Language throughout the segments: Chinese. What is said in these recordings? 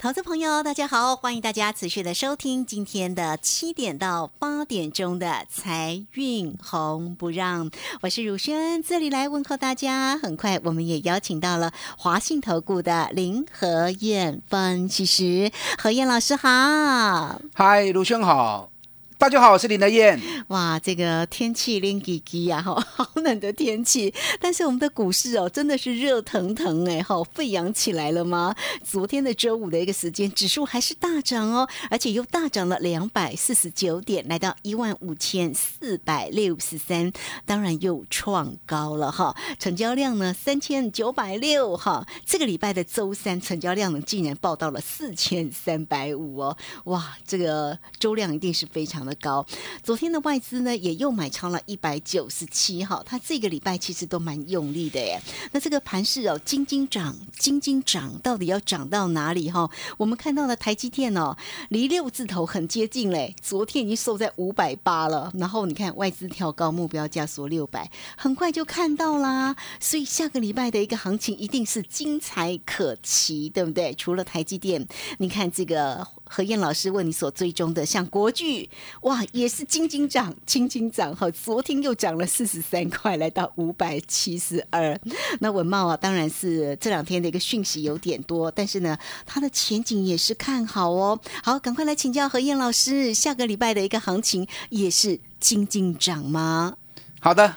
投资朋友，大家好，欢迎大家持续的收听今天的七点到八点钟的财运红不让，我是汝轩，这里来问候大家。很快我们也邀请到了华信投顾的林和燕分析师，何燕老师好，嗨，汝轩好。大家好，我是林德燕。哇，这个天气冷叽叽啊，哈，好冷的天气。但是我们的股市哦，真的是热腾腾哎，哈，沸扬起来了吗？昨天的周五的一个时间，指数还是大涨哦，而且又大涨了两百四十九点，来到一万五千四百六十三，当然又创高了哈。成交量呢，三千九百六哈。这个礼拜的周三成交量呢，竟然报到了四千三百五哦，哇，这个周量一定是非常的。高，昨天的外资呢也又买超了一百九十七号，它这个礼拜其实都蛮用力的耶。那这个盘势哦，金金涨，金金涨，到底要涨到哪里哈？我们看到了台积电哦，离六字头很接近嘞，昨天已经收在五百八了。然后你看外资调高目标价说六百，很快就看到啦。所以下个礼拜的一个行情一定是精彩可期，对不对？除了台积电，你看这个。何燕老师问你所追踪的，像国巨，哇，也是金金涨，轻轻涨哈，昨天又涨了四十三块，来到五百七十二。那文茂啊，当然是这两天的一个讯息有点多，但是呢，它的前景也是看好哦。好，赶快来请教何燕老师，下个礼拜的一个行情也是金金涨吗？好的，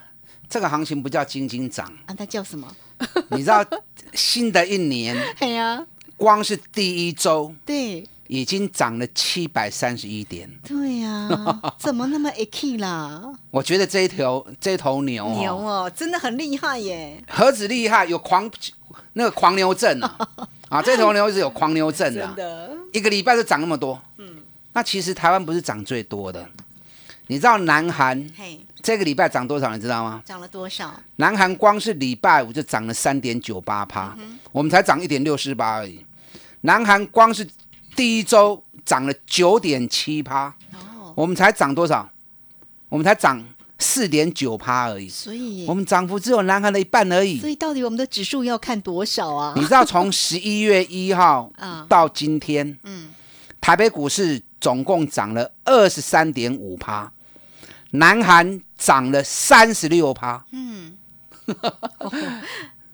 这个行情不叫金金涨啊，它叫什么？你知道新的一年？哎呀，光是第一周，对。已经涨了七百三十一点。对呀，怎么那么 A K 啦？我觉得这一头这头牛牛哦，真的很厉害耶！何止厉害，有狂那个狂牛症啊！啊，这头牛是有狂牛症的，一个礼拜就涨那么多。嗯，那其实台湾不是涨最多的。你知道南韩这个礼拜涨多少？你知道吗？涨了多少？南韩光是礼拜五就涨了三点九八趴，我们才涨一点六四八而已。南韩光是第一周涨了九点七趴，哦，我们才涨多少？我们才涨四点九趴而已，所以我们涨幅只有南韩的一半而已。所以到底我们的指数要看多少啊？你知道从 十一月一号到今天，嗯，台北股市总共涨了二十三点五趴，南韩涨了三十六趴，嗯。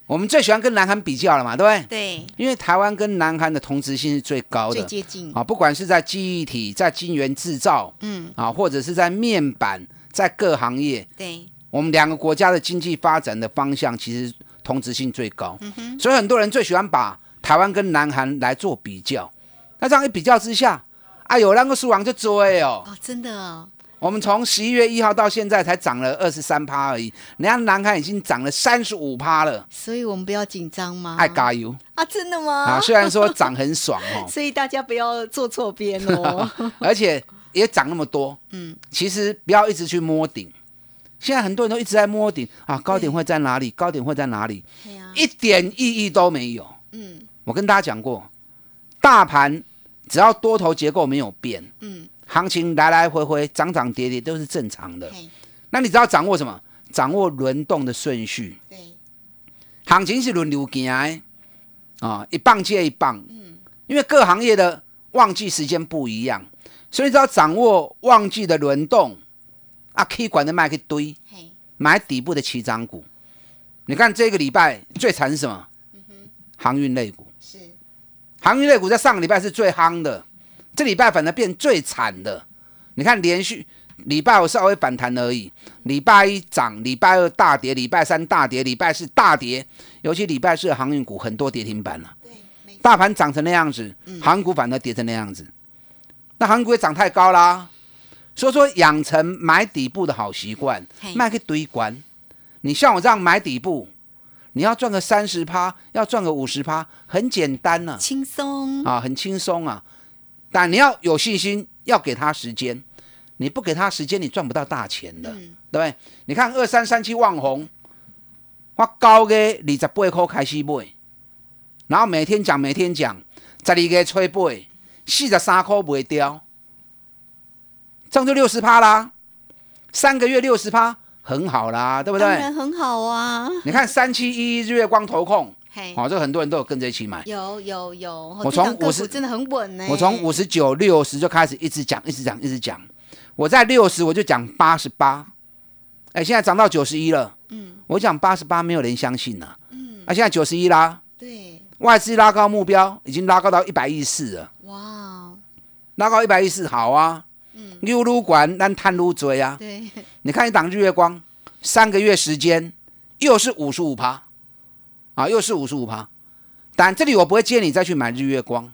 我们最喜欢跟南韩比较了嘛，对不对？对，因为台湾跟南韩的同质性是最高的，最接近啊。不管是在记忆体、在晶圆制造，嗯啊，或者是在面板，在各行业，对，我们两个国家的经济发展的方向其实同质性最高。嗯哼，所以很多人最喜欢把台湾跟南韩来做比较。那这样一比较之下，哎呦，那个输王就追哦。哦，真的。我们从十一月一号到现在才涨了二十三趴而已，人家南韩已经涨了三十五趴了，所以我们不要紧张吗？爱加油啊！真的吗？啊，虽然说涨很爽哦，所以大家不要坐错边哦。而且也涨那么多，嗯，其实不要一直去摸顶。现在很多人都一直在摸顶啊，高点会在哪里？高点会在哪里？一点意义都没有。嗯，我跟大家讲过，大盘只要多头结构没有变，嗯。行情来来回回、涨涨跌跌都是正常的。那你只要掌握什么？掌握轮动的顺序。对，行情是轮流行啊，一棒接一棒。嗯，因为各行业的旺季时间不一样，所以只要掌握旺季的轮动啊，可以管的卖一堆，买底部的起涨股。你看这个礼拜最惨是什么？航运类股是，航运类股在上个礼拜是最夯的。这礼拜反而变最惨的，你看连续礼拜五稍微反弹而已，礼拜一涨，礼拜二大跌，礼拜三大跌，礼拜四大跌，尤其礼拜四航运股很多跌停板了。大盘涨成那样子，航股反而跌成那样子，那航股也涨太高啦。所以说养成买底部的好习惯，卖个堆关。你像我这样买底部，你要赚个三十趴，要赚个五十趴，很简单呢、轻松，啊，很轻松啊。但你要有信心，要给他时间。你不给他时间，你赚不到大钱的，对不对？你看二三三七旺红，我高个二十八块开始买，然后每天讲，每天讲，十二个吹八，四十三块卖掉，这样就六十趴啦。三个月六十趴，很好啦，对不对？当然很好啊。你看三七一日月光投控，嘿，哦，这很多人都有跟着一起买。有有有，哦我从五十真的很稳呢。我从五十九、六十就开始一直讲，一直讲，一直讲。我在六十我就讲八十八，哎，现在涨到九十一了。嗯，我讲八十八，没有人相信呐、嗯，啊，现在九十一啦，对，外资拉高目标已经拉高到一百一四了，哇，拉高一百一四好啊。嗯，溜撸管咱探撸追啊。对，你看一档日月光，三个月时间又是五十五趴，啊，又是五十五趴。但这里我不会建议你再去买日月光，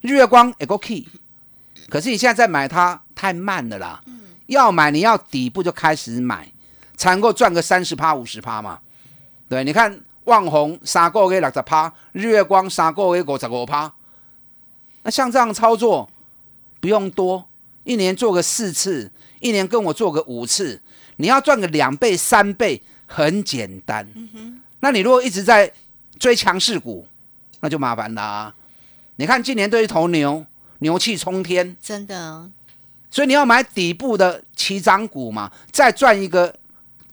日月光也够 key，可是你现在再买它太慢了啦。要买你要底部就开始买，才能够赚个三十趴五十趴嘛。对，你看旺宏三个月六十趴，日月光三个月五十五趴。那像这样操作不用多，一年做个四次，一年跟我做个五次，你要赚个两倍三倍很简单。那你如果一直在追强势股，那就麻烦啦、你看今年对一头牛，牛气冲天，真的，所以你要买底部的起涨股嘛，再赚一个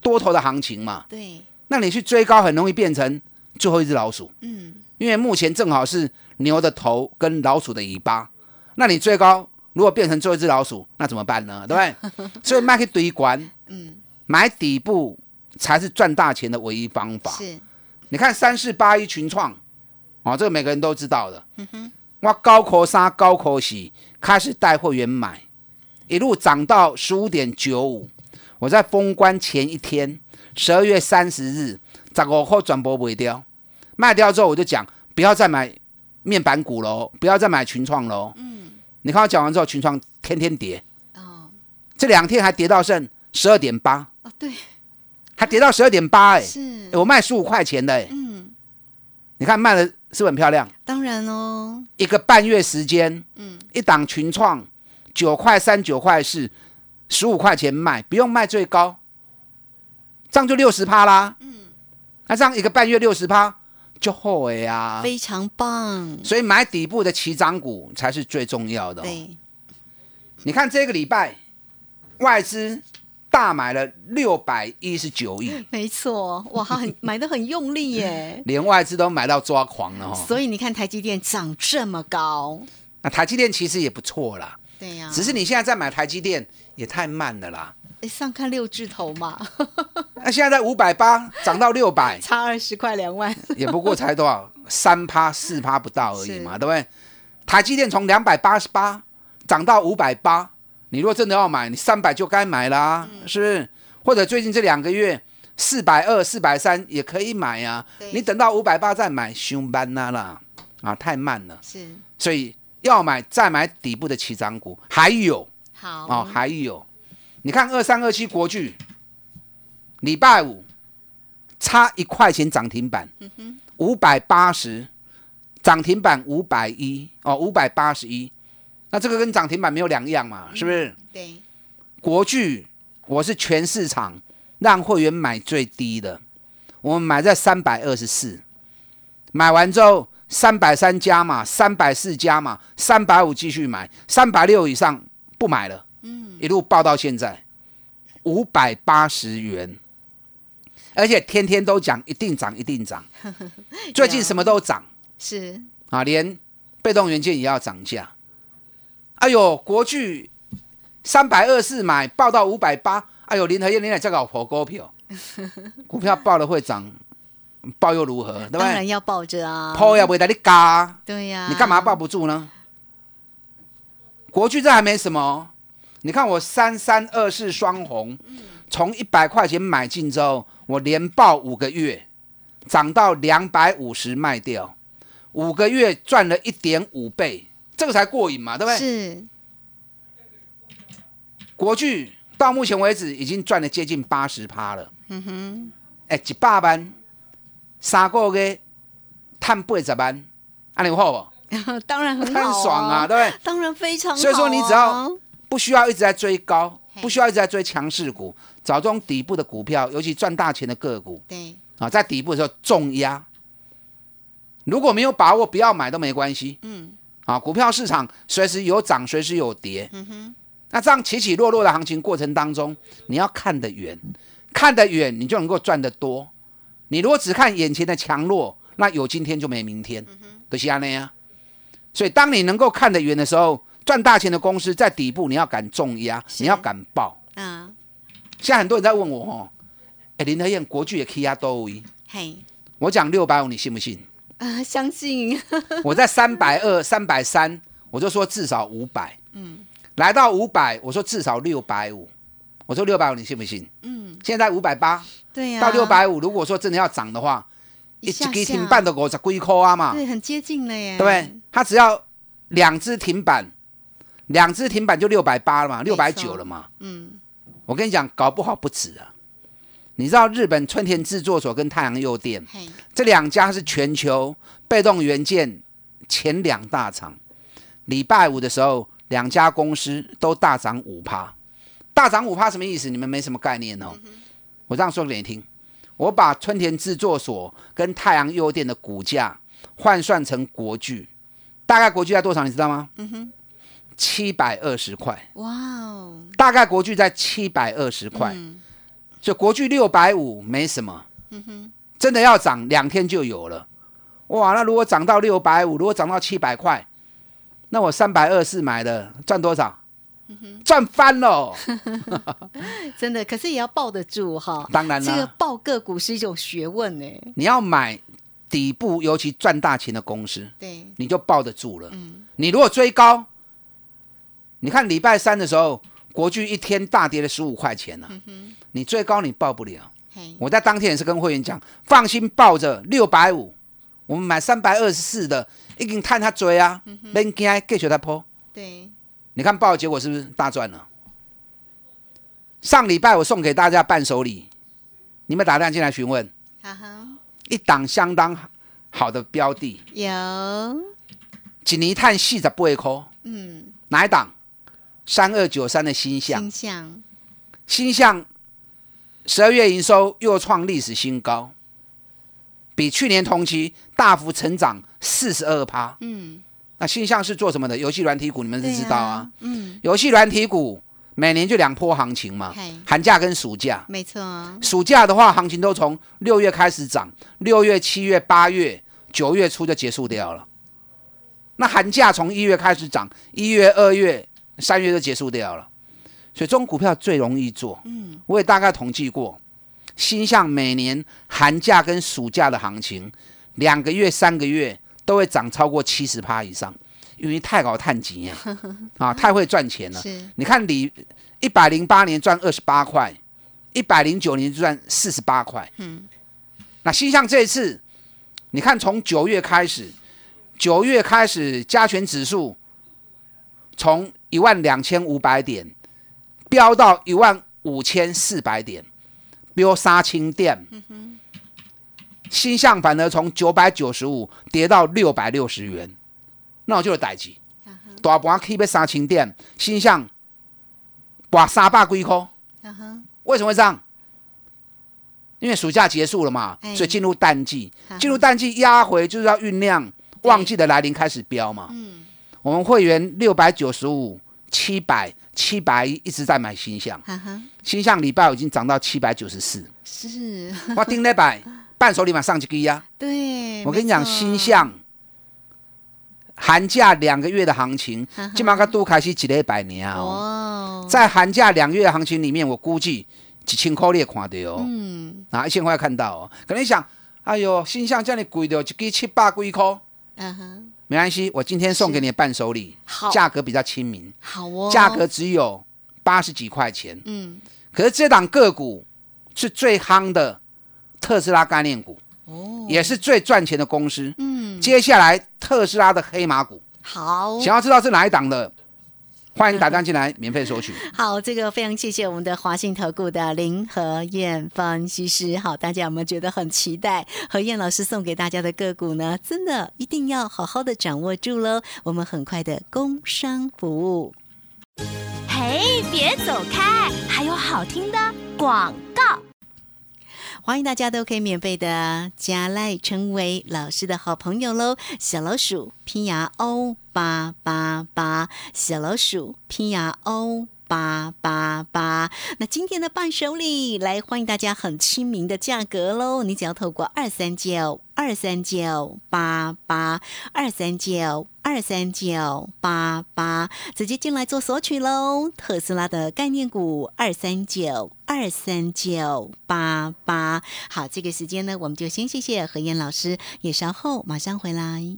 多头的行情嘛。对，那你去追高很容易变成最后一只老鼠，嗯，因为目前正好是牛的头跟老鼠的尾巴。那你追高如果变成最后一只老鼠，那怎么办呢？对不对？所以卖去堆管，嗯，买底部才是赚大钱的唯一方法。是，你看三四八一群创，哦，这个每个人都知道的。我高口三高口喜开始带会员买，一路涨到十五点九五。我在封关前一天，十二月三十日，十五号转播卖掉，卖掉之后我就讲，不要再买面板股喽，不要再买群创喽。嗯，你看我讲完之后，群创天天跌，哦，这两天还跌到剩十二点八，哦，对，还跌到十二点八，哎，是，我卖十五块钱的，哎，嗯，你看卖的是不是很漂亮？当然哦，一个半月时间，嗯，一档群创九块三、九块四，十五块钱卖，不用卖最高，这样就六十趴啦。嗯，那这样一个半月六十趴就后悔呀。非常棒，所以买底部的起涨股才是最重要的、哦。对，你看这个礼拜外资大买了六百一十九亿，没错，哇，他很 买的很用力耶，连外资都买到抓狂了哈、哦。所以你看台积电涨这么高，那台积电其实也不错啦，对呀，只是你现在在买台积电也太慢了啦。诶上看六字头嘛，那现在在五百八涨到六百，差二十块两万，也不过才多少？三趴四趴不到而已嘛，是。对不对？台积电从两百八十八涨到五百八，你如果真的要买，你三百就该买啦，嗯。是。不是？或者最近这两个月四百二、四百三也可以买呀、对。你等到五百八再买，凶班啦啦，啊，太慢了。是。所以要买再买底部的起涨股，还有。好。哦，还有，你看二三二七国巨，礼拜五差一块钱涨停板，五百八十，涨停板五百一哦，五百八十一，那这个跟涨停板没有两样嘛，是不是？对，国巨我是全市场让会员买最低的，我们买在三百二十四，买完之后三百三加嘛，三百四加嘛，三百五继续买，三百六以上不买了，嗯，一路报到现在五百八十元，而且天天都讲一定涨一定涨，最近什么都涨。是。啊，连被动元件也要涨价。哎呦，国巨三百二四买报到五百八，哎呦，林和燕你来这个破股票，股票报了会涨，报又如何？对不对？当然要抱着啊，抛也不会带你嘎，对呀，你干嘛抱不住呢？国巨这还没什么，你看我三三二四双红，从一百块钱买进之后，我连报五个月，涨到两百五十卖掉，五个月赚了一点五倍，这个才过瘾嘛，对不对？是国巨到目前为止已经赚了接近八十趴了。嗯哼，哎，几百万，三个月探八十万，安尼有好不？当然很很、爽啊，对不对？当然非常好、啊。所以说你只要不需要一直在追高，不需要一直在追强势股，找这种底部的股票，尤其赚大钱的个股对啊，在底部的时候重压。如果没有把握，不要买都没关系。嗯啊，股票市场随时有涨，随时有跌。嗯哼，那这样起起落落的行情过程当中，你要看得远，看得远，你就能够赚得多。你如果只看眼前的强弱，那有今天就没明天，可惜啊那样。所以，当你能够看得远的时候，赚大钱的公司在底部，你要敢重压，你要敢爆。啊，现在很多人在问我哦，哎，林德燕国巨也 K 压多位，嘿我讲六百五，你信不信？啊，相信 我在三百二、三百三，我就说至少五百。嗯来到五百，我说至少六百五。我说六百五，你信不信？嗯，现在五百八对呀、到六，百五，如果说真的要涨的话，一下支下停板的五十几块啊嘛，对对，很接近了耶，不对？它只要两只停板，两只停板就六百八了嘛，六百九了嘛。嗯，我跟你讲，搞不好不止啊。你知道日本春田制作所跟太阳诱电，这两家是全球被动元件前两大厂。礼拜五的时候，两家公司都大涨五趴。大涨五趴什么意思？你们没什么概念哦。我这样说给你听，我把春田制作所跟太阳诱电的股价换算成国巨，大概国巨在多少？你知道吗？嗯哼，七百二十块。哇哦，大概国巨在七百二十块，嗯所以国巨六百五没什么。真的要涨两天就有了。哇，那如果涨到六百五，如果涨到七百块，那我三百二四买的赚多少？赚翻了。真的，可是也要抱得住哈。当然了这个啦，抱个股是一种学问呢。你要买底部，尤其赚大钱的公司，对，你就抱得住了。嗯你如果追高，你看礼拜三的时候，国巨一天大跌了十五块钱呢、你最高你报不了。我在当天也是跟会员讲，放心抱着六百五，我们买三百二十四的，已经探他追啊，免惊，继续他破。对，你看报的结果是不是大赚了？上礼拜我送给大家伴手礼，你们打电话进来询问，哈哈，一档相当好的标的，有，一年探四十八块，嗯，哪一档？三二九三的星象，星象，新项十二月营收又创历史新高，比去年同期大幅成长四十二趴。嗯，那新象是做什么的？游戏软体股，你们对是知道啊。，嗯，游戏软体股每年就两波行情嘛，寒假跟暑假。没错啊，暑假的话，行情都从六月开始涨，六月、七月、八月、九月初就结束掉了。那寒假从一月开始涨，一月、二月、三月就结束掉了。所以这种股票最容易做。嗯，我也大概统计过，新向每年寒假跟暑假的行情，两个月、三个月都会涨超过七十趴以上，因为太搞探级呀，啊，太会赚钱了。是，你看你一百零八年赚二十八块，一百零九年赚四十八块。嗯，那新向这一次，你看从九月开始，九月开始加权指数从一万两千五百点飙到一万五千四百点，飙杀青店。新向反而从九百九十五跌到六百六十元，那我就有代志。大盘起要三千点，新向哇三百几块，为什么会这样？因为暑假结束了嘛，哎所以进入淡季啊，进入淡季压回就是要酝酿旺季的来临开始飙嘛。嗯，我们会员六百九十五、七百、七百一直在买新向，哈哈，新象礼拜五已经涨到七百九十四，是，我顶礼拜伴手礼马上一支呀。对，我跟你讲，新象寒假两个月的行情今嘛个都开始一礼拜年哦。哦，在寒假两个月的行情里面，我估计一千块你也看到哦，嗯，啊，一千块看到哦。可能你想，哎呦，新象这样贵的，一支七百几块，嗯哼，没关系，我今天送给你的伴手礼，好，价格比较亲民，好哦，价格，只有八十几块钱。嗯，可是这档个股是最夯的特斯拉概念股，哦，也是最赚钱的公司。嗯，接下来特斯拉的黑马股，好，想要知道是哪一档的，欢迎打单进来，免费索取。好，这个非常谢谢我们的华信投顾的林和燕分析师。好，大家有没有觉得很期待何燕老师送给大家的个股呢？真的一定要好好的掌握住喽！我们很快的工商服务。嘿，别走开，还有好听的广告。欢迎大家都可以免费的加赖，成为老师的好朋友喽！小老鼠拼牙 O 八八八，小老鼠拼牙 O 八八八。那今天的伴手礼，来欢迎大家很亲民的价格喽！你只要透过二三九二三九八八二三九。二三九八八，直接进来做索取喽！特斯拉的概念股二三九二三九八八。好，这个时间呢，我们就先谢谢何燕老师，也稍后马上回来。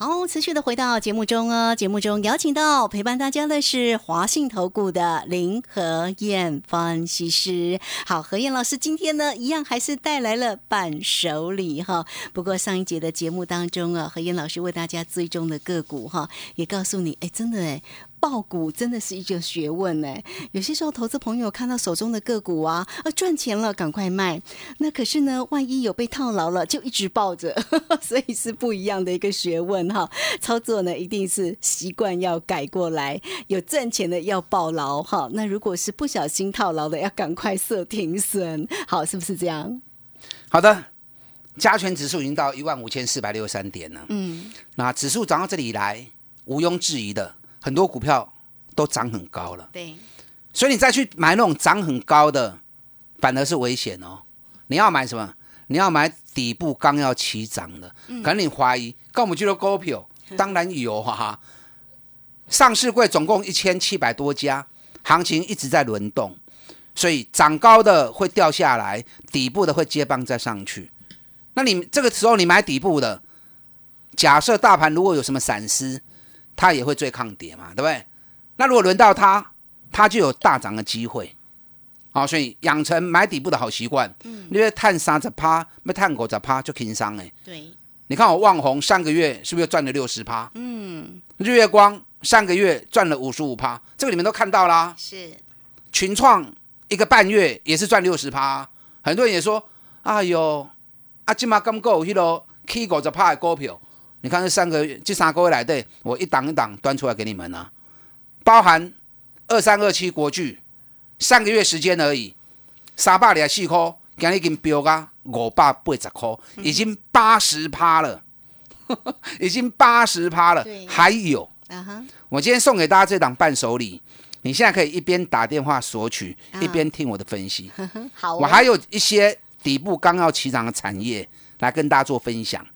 好，持续的回到节目中哦。节目中邀请到陪伴大家的是华信投顾的林和燕分析师。好，何燕老师今天呢，一样还是带来了伴手礼哈。不过上一节的节目当中啊，何燕老师为大家追踪的个股哈，也告诉你，哎，真的哎。爆股真的是一个学问呢。有些时候，投资朋友看到手中的个股啊，啊赚钱了，赶快卖。那可是呢，万一有被套牢了，就一直抱着，所以是不一样的一个学问哈。操作呢，一定是习惯要改过来，有赚钱的要抱牢哈。那如果是不小心套牢的，要赶快设停损。好，是不是这样？好的，加权指数已经到一万五千四百六十三点了。嗯，那指数涨到这里来，毋庸置疑的。很多股票都涨很高了，对，所以你再去买那种涨很高的，反而是危险哦。你要买什么？你要买底部刚要起涨的，可能你怀疑，跟我们去的股票，当然有哈。上市柜总共一千七百多家，行情一直在轮动，所以涨高的会掉下来，底部的会接棒再上去。那你这个时候你买底部的，假设大盘如果有什么闪失。它也会最抗跌嘛，对不对？那如果轮到它，它就有大涨的机会。好，所以养成买底部的好习惯。嗯，因为探三十趴，没探五十趴就轻伤哎。对，你看我望红上个月是不是赚了六十趴？嗯，日月光上个月赚了五十五趴，这个你们都看到啦。是，群创一个半月也是赚六十趴。很多人也说，哎呦，啊，今嘛刚够迄个 K 五十趴的股票。你看这三个月，这三个月来的，我一档一档端出来给你们啊，包含二三二七国巨，上个月时间而已，三百零四块，今日已经飙到五百八十块，已经八十趴了，已经八十趴了，还有，我今天送给大家这档伴手礼，你现在可以一边打电话索取，一边听我的分析。好，我还有一些底部刚要起涨的产业来跟大家做分享。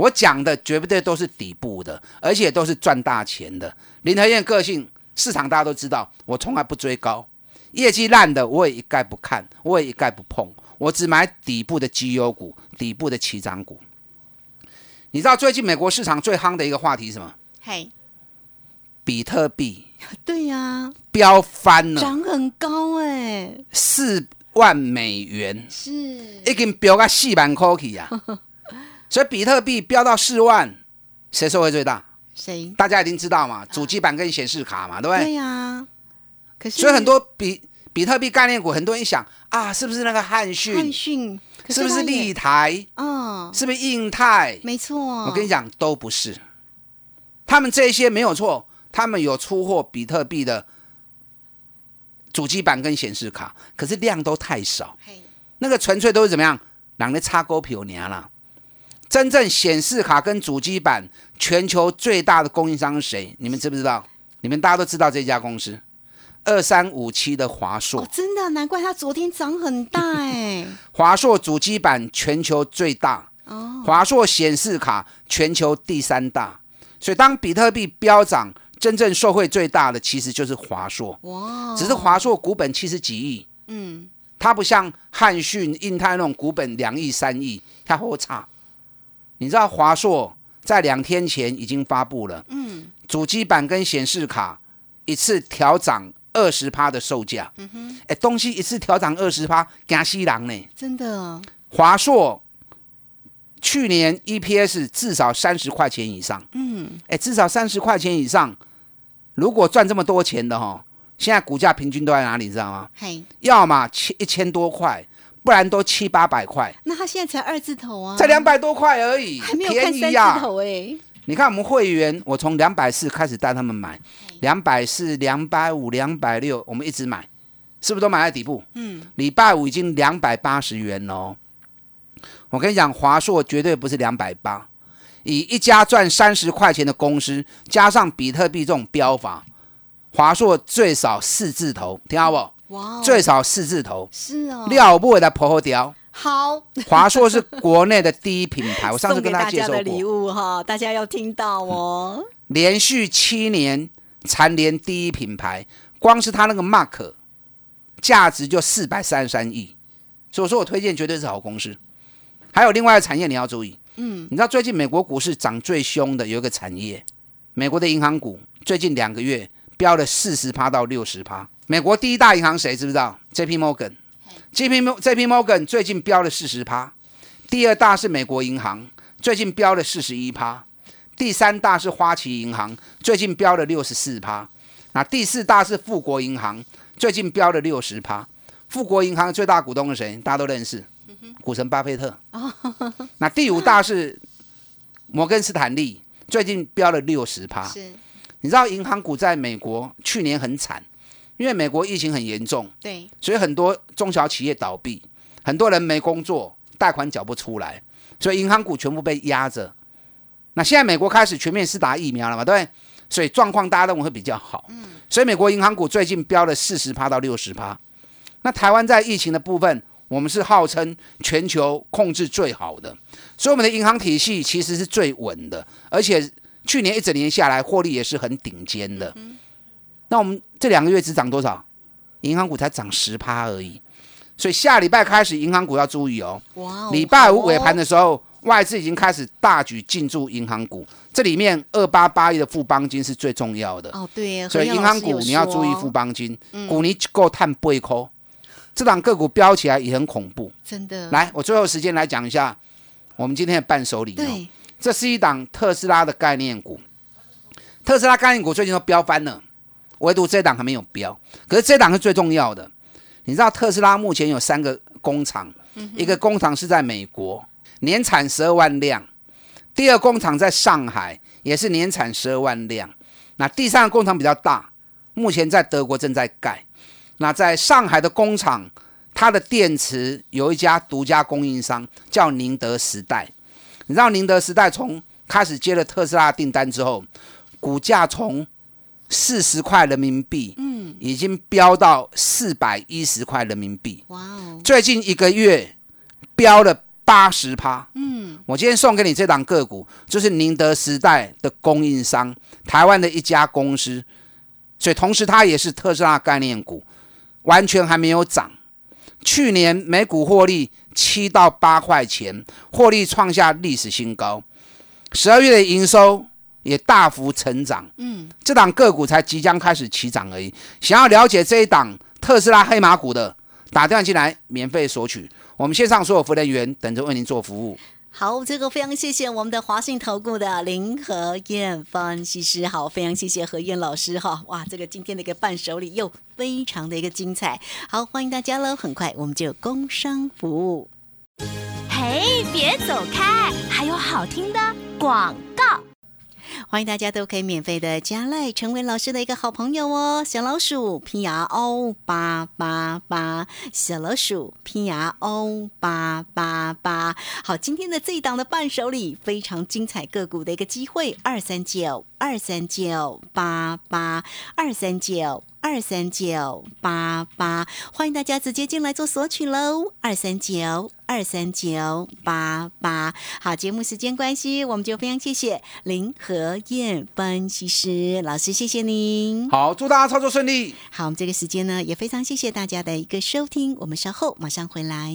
我讲的绝对都是底部的，而且都是赚大钱的。林和燕个性，市场大家都知道，我从来不追高，业绩烂的我也一概不看，我也一概不碰，我只买底部的绩优股、底部的起涨股。你知道最近美国市场最夯的一个话题是什么？嘿，比特币。对呀，飙翻了，涨很高哎，四万美元是，已经飙到四万块去啊。所以比特币飙到四万，谁受惠最大？谁？大家已经知道嘛，主机板跟显示卡嘛，对不对？对呀。可是，所以很多比比特币概念股，很多人想啊，是不是那个汉讯？汉讯是不是立台？嗯，是不是印泰？没错。我跟你讲，都不是。他们这些没有错，他们有出货比特币的主机板跟显示卡，可是量都太少。那个纯粹都是怎么样？两个插钩皮有娘了。真正显示卡跟主机板全球最大的供应商是谁？你们知不知道？你们大家都知道这家公司，二三五七的华硕。哦，真的，难怪它昨天涨很大 哎。华硕主机板全球最大，哦，华硕显示卡全球第三大，所以当比特币飙涨，真正受惠最大的其实就是华硕。哇，只是华硕股本七十几亿，嗯，它不像汉讯、印泰那种股本两亿、三亿，它好差。你知道华硕在两天前已经发布了，嗯，主机板跟显示卡一次调涨二十趴的售价，嗯哼，哎，东西一次调涨二十趴，惊死人呢。真的，华硕去年 EPS 至少三十块钱以上，嗯，哎，至少三十块钱以上，如果赚这么多钱的哈，现在股价平均都在哪里，你知道吗？嘿，要么千一千多块，不然都七八百块，那他现在才二字头啊，才两百多块而已，还没有看三便宜呀、字头哎，你看我们会员，我从两百四开始带他们买，两百四、两百五、两百六，我们一直买，是不是都买在底部？嗯，礼拜五已经两百八十元喽。我跟你讲，华硕绝对不是两百八，以一家赚三十块钱的公司，加上比特币这种标法，华硕最少四字头，听好不？最少四字头，是哦，料不会来破后雕。好，华硕是国内的第一品牌，我上次跟大大家介绍过。礼物哈，大家要听到哦，连续七年蝉联第一品牌，光是它那个 Mark 价值就四百三十三亿，所以我说我推荐绝对是好公司。还有另外的产业你要注意，嗯，你知道最近美国股市涨最凶的有一个产业，美国的银行股最近两个月飙了四十趴到六十趴。美国第一大银行谁知不知道？J.P. Morgan。J.P. J.P. Morgan 最近飙了四十趴，第二大是美国银行，最近飙了四十一趴，第三大是花旗银行，最近飙了六十四趴，那第四大是富国银行，最近飙了六十趴。富国银行最大股东是谁？大家都认识，股神巴菲特。那第五大是摩根斯坦利，最近飙了六十趴。是你知道银行股在美国去年很惨，因为美国疫情很严重，对，所以很多中小企业倒闭，很多人没工作，贷款缴不出来，所以银行股全部被压着。那现在美国开始全面施打疫苗了嘛，对？所以状况大家认为会比较好。所以美国银行股最近飙了四十趴到六十趴。那台湾在疫情的部分，我们是号称全球控制最好的，所以我们的银行体系其实是最稳的，而且去年一整年下来获利也是很顶尖的。那我们这两个月只涨多少？银行股才涨十趴而已。所以下礼拜开始，银行股要注意哦。哇哦，礼拜五尾盘的的时候，外资已经开始大举进驻银行股，这里面二八八一的富邦金是最重要的。哦，对，所以银行股你要注意富富，邦金，股你够探背抠，这档个股飙起来也很恐怖。真的，来，我最后时间来讲一下我们今天的伴手礼、哦。对，这是一档特斯拉的概念股，特斯拉概念股最近都飙翻了，唯独这档还没有标。可是这档是最重要的，你知道特斯拉目前有三个工厂，一个工厂是在美国，年产十二万辆；第二工厂在上海，也是年产十二万辆。那第三个工厂比较大，目前在德国正在盖。那在上海的工厂，它的电池有一家独家供应商叫宁德时代。你知道宁德时代从开始接了特斯拉订单之后，股价从四十块人民币，嗯，已经飙到四百一十块人民币。哇哦，最近一个月飙了八十趴。嗯，我今天送给你这档个股，就是宁德时代的供应商，台湾的一家公司，所以同时它也是特斯拉概念股，完全还没有涨。去年每股获利七到八块钱，获利创下历史新高。十二月的营收也大幅成长。嗯，这档个股才即将开始起涨而已。想要了解这一档特斯拉黑马股的，打电话进来免费索取。我们线上所有服务人员等着为您做服务。好，这个非常谢谢我们的华信投顾的林和燕分析师，好，非常谢谢何燕老师哈，哇，这个今天的一个伴手礼又非常的一个精彩，好，欢迎大家喽，很快我们就有工商服务。嘿，别走开，还有好听的广告。欢迎大家都可以免费的加赖，成为老师的一个好朋友哦。小老鼠拼牙哦八八八，小老鼠拼牙哦八八八。好，今天的这一档的伴手礼非常精彩个股的一个机会，二三九二三九八八二三九。二三九八八，欢迎大家直接进来做索取喽，二三九二三九八八。好，节目时间关系，我们就非常谢谢林和燕分析师老师，谢谢您。好，祝大家操作顺利。好，我们这个时间呢，也非常谢谢大家的一个收听，我们稍后马上回来。